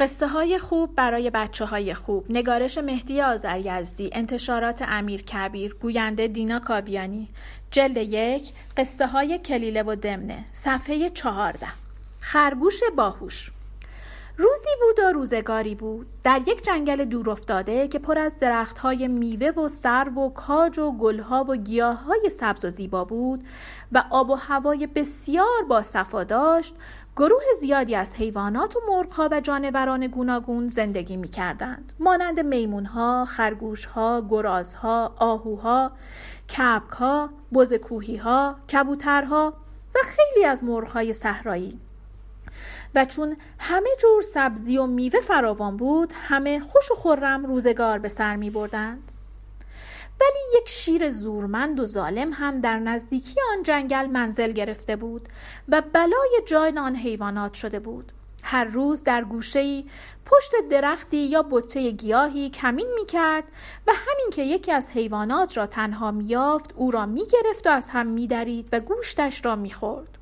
قصه های خوب برای بچه های خوب. نگارش مهدی آذریزدی انتشارات امیر کبیر گوینده دینا کاویانی. جلد یک قصه های کلیله و دمنه. صفحه چهارده. خرگوش باهوش. روزی بود و روزگاری بود. در یک جنگل دور افتاده که پر از درختهای میوه و سرو و کاج و گلها و گیاههای سبز و زیبا بود و آب و هوای بسیار با داشت گروه زیادی از حیوانات و مرغها و جانوران گوناگون زندگی می کردند. مانند میمونها، خرگوشها، گرازها، آهوها، کبکها، بز کوهیها، کبوترها و خیلی از مرغهای صحرایی. و چون همه جور سبزی و میوه فراوان بود همه خوش و خورم روزگار به سر می بردند. ولی یک شیر زورمند و ظالم هم در نزدیکی آن جنگل منزل گرفته بود و بلای جای آن حیوانات شده بود هر روز در گوشه پشت درختی یا بطه گیاهی کمین می کرد و همین که یکی از حیوانات را تنها می یافت او را می گرفت و از هم می درید و گوشتش را می خورد.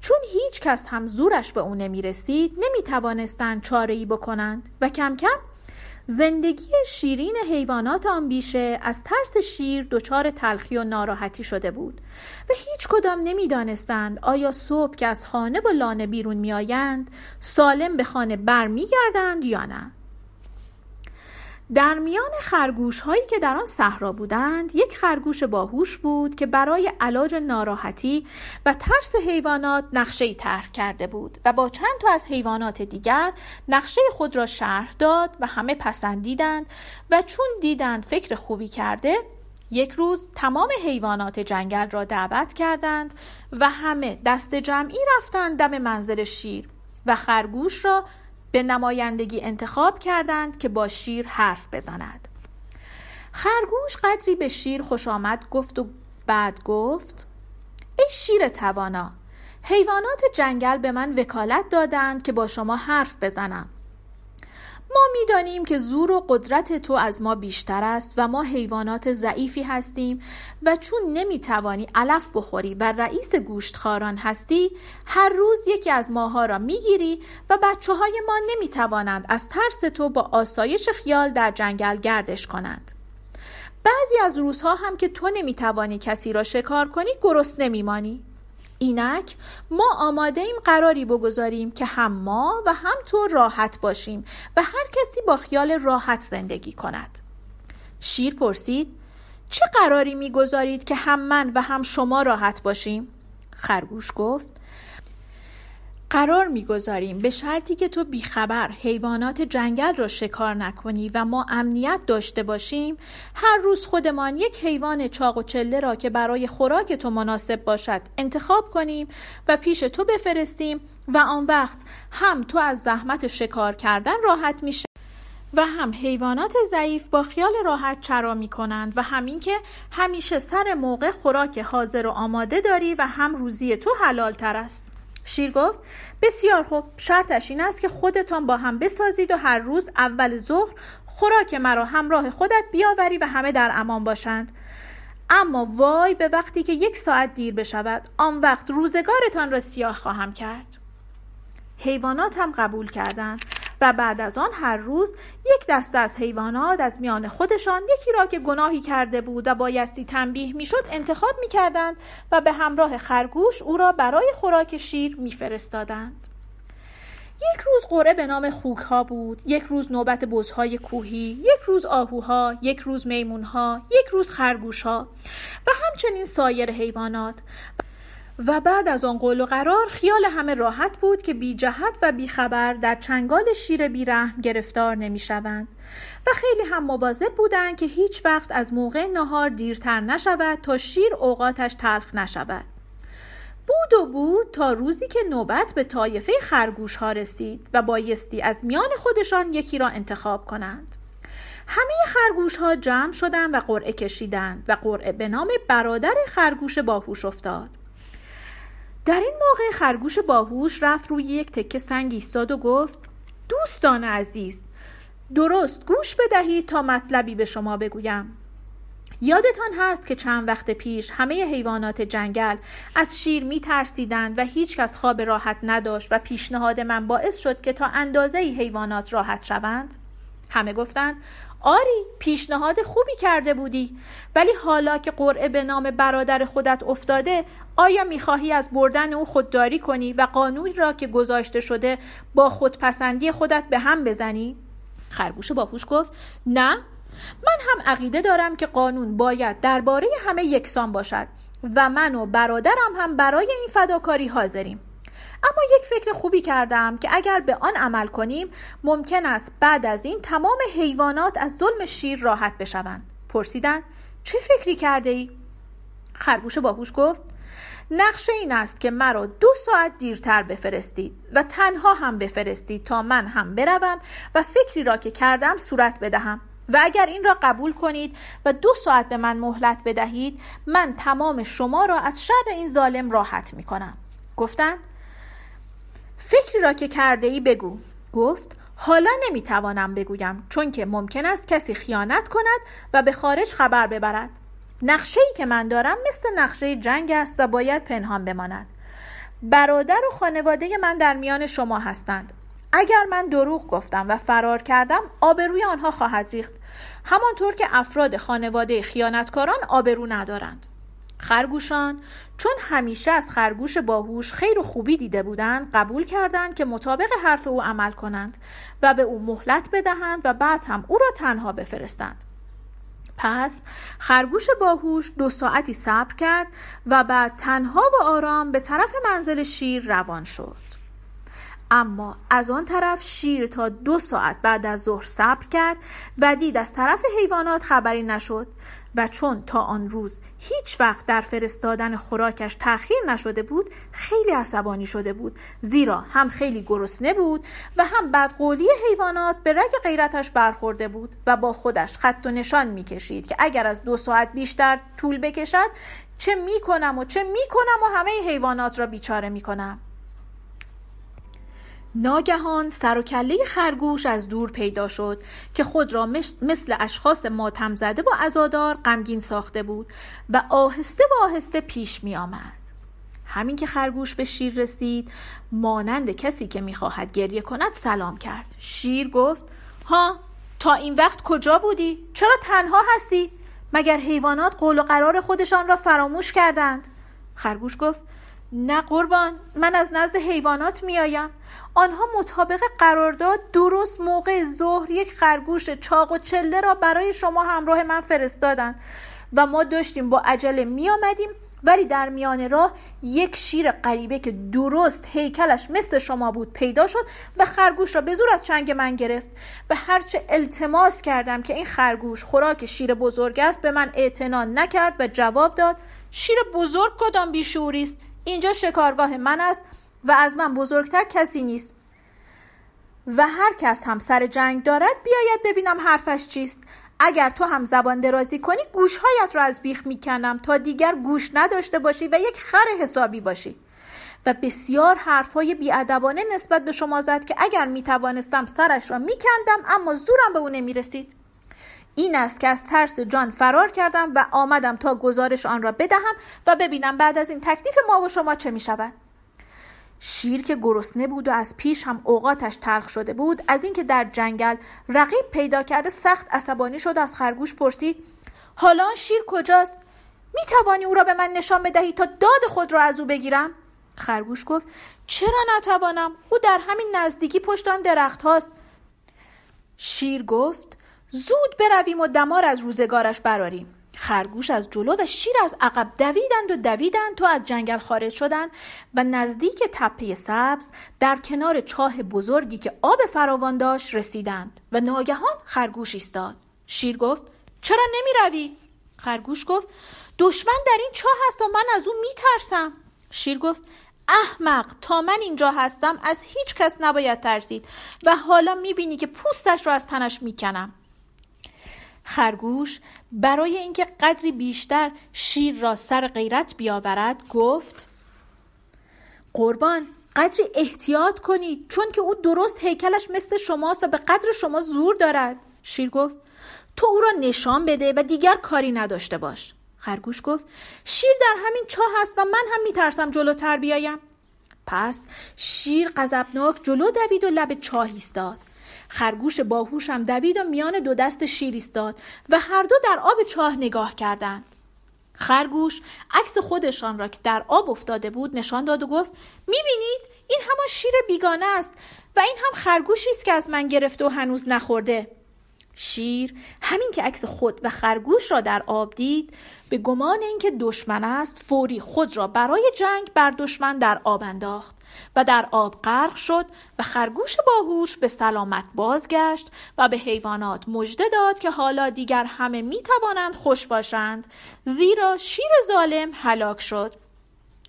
چون هیچ کس هم زورش به او نمی رسید نمی توانستند چاره ای بکنند و کم کم زندگی شیرین حیوانات آن بیشه از ترس شیر دچار تلخی و ناراحتی شده بود و هیچ کدام نمی‌دانستند آیا صبح که از خانه و لانه بیرون میآیند سالم به خانه برمیگردند یا نه. در میان خرگوش هایی که در آن صحرا بودند یک خرگوش باهوش بود که برای علاج ناراحتی و ترس حیوانات نقشه ای طرح کرده بود و با چند تا از حیوانات دیگر نقشه خود را شرح داد و همه پسندیدند و چون دیدند فکر خوبی کرده یک روز تمام حیوانات جنگل را دعوت کردند و همه دست جمعی رفتند دم منزل شیر و خرگوش را به نمایندگی انتخاب کردند که با شیر حرف بزند. خرگوش قدری به شیر خوش آمد گفت و بعد گفت ای شیر توانا حیوانات جنگل به من وکالت دادند که با شما حرف بزنم. ما می‌دانیم که زور و قدرت تو از ما بیشتر است و ما حیوانات ضعیفی هستیم و چون نمی‌توانی علف بخوری و رئیس گوشتخاران هستی هر روز یکی از ماها را می‌گیری و بچه های ما نمی‌توانند از ترس تو با آسایش خیال در جنگل گردش کنند. بعضی از روزها هم که تو نمی‌توانی کسی را شکار کنی گرست نمیمانی اینک ما آماده ایم قراری بگذاریم که هم ما و هم تو راحت باشیم و هر کسی با خیال راحت زندگی کند. شیر پرسید چه قراری می‌گذارید که هم من و هم شما راحت باشیم؟ خرگوش گفت قرار می‌گذاریم به شرطی که تو بیخبر حیوانات جنگل را شکار نکنی و ما امنیت داشته باشیم هر روز خودمان یک حیوان چاق و چله را که برای خوراک تو مناسب باشد انتخاب کنیم و پیش تو بفرستیم و آن وقت هم تو از زحمت شکار کردن راحت میشه و هم حیوانات ضعیف با خیال راحت چرا می کنند و همین که همیشه سر موقع خوراک حاضر و آماده داری و هم روزی تو حلال تر است. شیر گفت بسیار خوب شرطش این است که خودتان با هم بسازید و هر روز اول ظهر خوراک مرا همراه خودت بیاوری و همه در امان باشند. اما وای به وقتی که یک ساعت دیر بشود آن وقت روزگارتان را سیاه خواهم کرد. حیوانات هم قبول کردند. و بعد از آن هر روز یک دسته از حیوانات از میان خودشان یکی را که گناهی کرده بود و بایستی تنبیه می‌شد انتخاب می‌کردند و به همراه خرگوش او را برای خوراک شیر میفرستادند. یک روز قره به نام خوک ها بود یک روز نوبت بزهای کوهی یک روز آهوها یک روز میمونها یک روز خرگوش ها و همچنین سایر حیوانات. و بعد از آن قول و قرار خیال همه راحت بود که بی جهت و بی خبر در چنگال شیر بیرحم گرفتار نمی شوند. و خیلی هم مواظب بودند که هیچ وقت از موقع نهار دیرتر نشود تا شیر اوقاتش تلخ نشود. بود و بود تا روزی که نوبت به طایفه خرگوش ها رسید و بایستی از میان خودشان یکی را انتخاب کنند. همه خرگوش ها جمع شدند و قرعه کشیدند و قرعه به نام برادر خرگوش باهوش افتاد. در این موقع خرگوش باهوش رفت روی یک تکه سنگ ایستاد و گفت دوستان عزیز درست گوش بدهید تا مطلبی به شما بگویم یادتان هست که چند وقت پیش همه حیوانات جنگل از شیر می ترسیدند و هیچ کس خواب راحت نداشت و پیشنهاد من باعث شد که تا اندازه حیوانات راحت شوند؟ همه گفتند آری پیشنهاد خوبی کرده بودی ولی حالا که قرعه به نام برادر خودت افتاده آیا می‌خواهی از بردن او خودداری کنی و قانونی را که گذاشته شده با خودپسندی خودت به هم بزنی؟ خرگوش باهوش گفت نه من هم عقیده دارم که قانون باید درباره همه یکسان باشد و من و برادرم هم برای این فداکاری حاضریم اما یک فکر خوبی کردم که اگر به آن عمل کنیم ممکن است بعد از این تمام حیوانات از ظلم شیر راحت بشوند پرسیدن چه فکری کرده ای؟ خرگوش باهوش گفت نقشه این است که مرا دو ساعت دیرتر بفرستید و تنها هم بفرستید تا من هم بروم و فکری را که کردم صورت بدهم. و اگر این را قبول کنید و دو ساعت به من مهلت بدهید من تمام شما را از شر این ظالم راحت می کنم گفتند فکری را که کرده ای بگو. گفت حالا نمی‌توانم بگویم چون که ممکن است کسی خیانت کند و به خارج خبر ببرد. نقشه ای که من دارم مثل نقشه جنگ است و باید پنهان بماند. برادر و خانواده من در میان شما هستند. اگر من دروغ گفتم و فرار کردم آبروی آنها خواهد ریخت. همانطور که افراد خانواده خیانتکاران آبرو ندارند. خرگوشان چون همیشه از خرگوش باهوش خیر و خوبی دیده بودند قبول کردند که مطابق حرف او عمل کنند و به او مهلت بدهند و بعد هم او را تنها بفرستند. پس خرگوش باهوش دو ساعتی صبر کرد و بعد تنها و آرام به طرف منزل شیر روان شد. اما از آن طرف شیر تا دو ساعت بعد از ظهر صبر کرد و دید از طرف حیوانات خبری نشد و چون تا آن روز هیچ وقت در فرستادن خوراکش تأخیر نشده بود خیلی عصبانی شده بود زیرا هم خیلی گرسنه بود و هم بدقولی حیوانات به رگ غیرتش برخورده بود و با خودش خط و نشان می‌کشید که اگر از دو ساعت بیشتر طول بکشد چه می‌کنم و چه می‌کنم و همه حیوانات را بیچاره می‌کنم. ناگهان سر و کله خرگوش از دور پیدا شد که خود را مثل اشخاص ماتم زده و ازادار غمگین ساخته بود و آهسته و آهسته پیش می آمد. همین که خرگوش به شیر رسید مانند کسی که می‌خواهد گریه کند سلام کرد شیر گفت ها تا این وقت کجا بودی؟ چرا تنها هستی؟ مگر حیوانات قول و قرار خودشان را فراموش کردند؟ خرگوش گفت نه قربان من از نزد حیوانات میآیم آنها مطابق قرارداد درست موقع ظهر یک خرگوش چاق و چله را برای شما همراه من فرستادند و ما داشتیم با عجله می آمدیم ولی در میان راه یک شیر غریبه که درست هیکلش مثل شما بود پیدا شد و خرگوش را به زور از چنگ من گرفت و هرچه التماس کردم که این خرگوش خوراک شیر بزرگ است به من اعتنا نکرد و جواب داد شیر بزرگ کدام بیشوری است؟ اینجا شکارگاه من است و از من بزرگتر کسی نیست. و هر کس هم سر جنگ دارد بیاید ببینم حرفش چیست. اگر تو هم زبان درازی کنی گوشهایت را از بیخ می‌کنم تا دیگر گوش نداشته باشی و یک خر حسابی باشی. و بسیار حرفهای بیادبانه نسبت به شما زد که اگر می‌توانستم سرش را میکندم اما زورم به او نمی‌رسید. این است که از ترس جان فرار کردم و آمدم تا گزارش آن را بدهم و ببینم بعد از این تکلیف ما و شما چه می شود شیر که گرسنه بود و از پیش هم اوقاتش تلخ شده بود از اینکه در جنگل رقیب پیدا کرده سخت عصبانی شد از خرگوش پرسید حالا شیر کجاست؟ می توانی او را به من نشان بدهی تا داد خود را از او بگیرم؟ خرگوش گفت چرا نتوانم؟ او در همین نزدیکی پشت آن درخت هاست. شیر گفت زود برویم و دمار از روزگارش براریم خرگوش از جلو و شیر از عقب دویدند و دویدند تا از جنگل خارج شدند و نزدیک تپه سبز در کنار چاه بزرگی که آب فراوان داشت رسیدند و ناگهان خرگوش ایستاد. شیر گفت چرا نمی روی؟ خرگوش گفت دشمن در این چاه هست و من از او میترسم. شیر گفت احمق تا من اینجا هستم از هیچ کس نباید ترسید و حالا می‌بینی که پوستش را از تنش می‌کنم. خرگوش برای اینکه قدری بیشتر شیر را سر غیرت بیاورد گفت قربان قدری احتیاط کنید چون که او درست هیکلش مثل شماست و به قدر شما زور دارد. شیر گفت تو او را نشان بده و دیگر کاری نداشته باش. خرگوش گفت شیر در همین چاه هست و من هم میترسم جلوتر بیایم. پس شیر غضبناک جلو دوید و لب چاه ایستاد. خرگوش باهوش هم دوید و میان دو دست شیر ایستاد و هر دو در آب چاه نگاه کردند. خرگوش عکس خودشان را که در آب افتاده بود نشان داد و گفت می‌بینید؟ این همان شیر بیگانه است و این هم خرگوشی است که از من گرفته و هنوز نخورده. شیر همین که عکس خود و خرگوش را در آب دید به گمان اینکه دشمن است فوری خود را برای جنگ بر دشمن در آب انداخت و در آب غرق شد و خرگوش باهوش به سلامت بازگشت و به حیوانات مژده داد که حالا دیگر همه می توانند خوش باشند زیرا شیر ظالم هلاک شد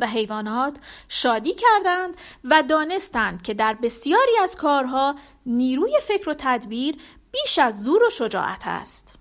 و حیوانات شادی کردند و دانستند که در بسیاری از کارها نیروی فکر و تدبیر بیش از زور و شجاعت است.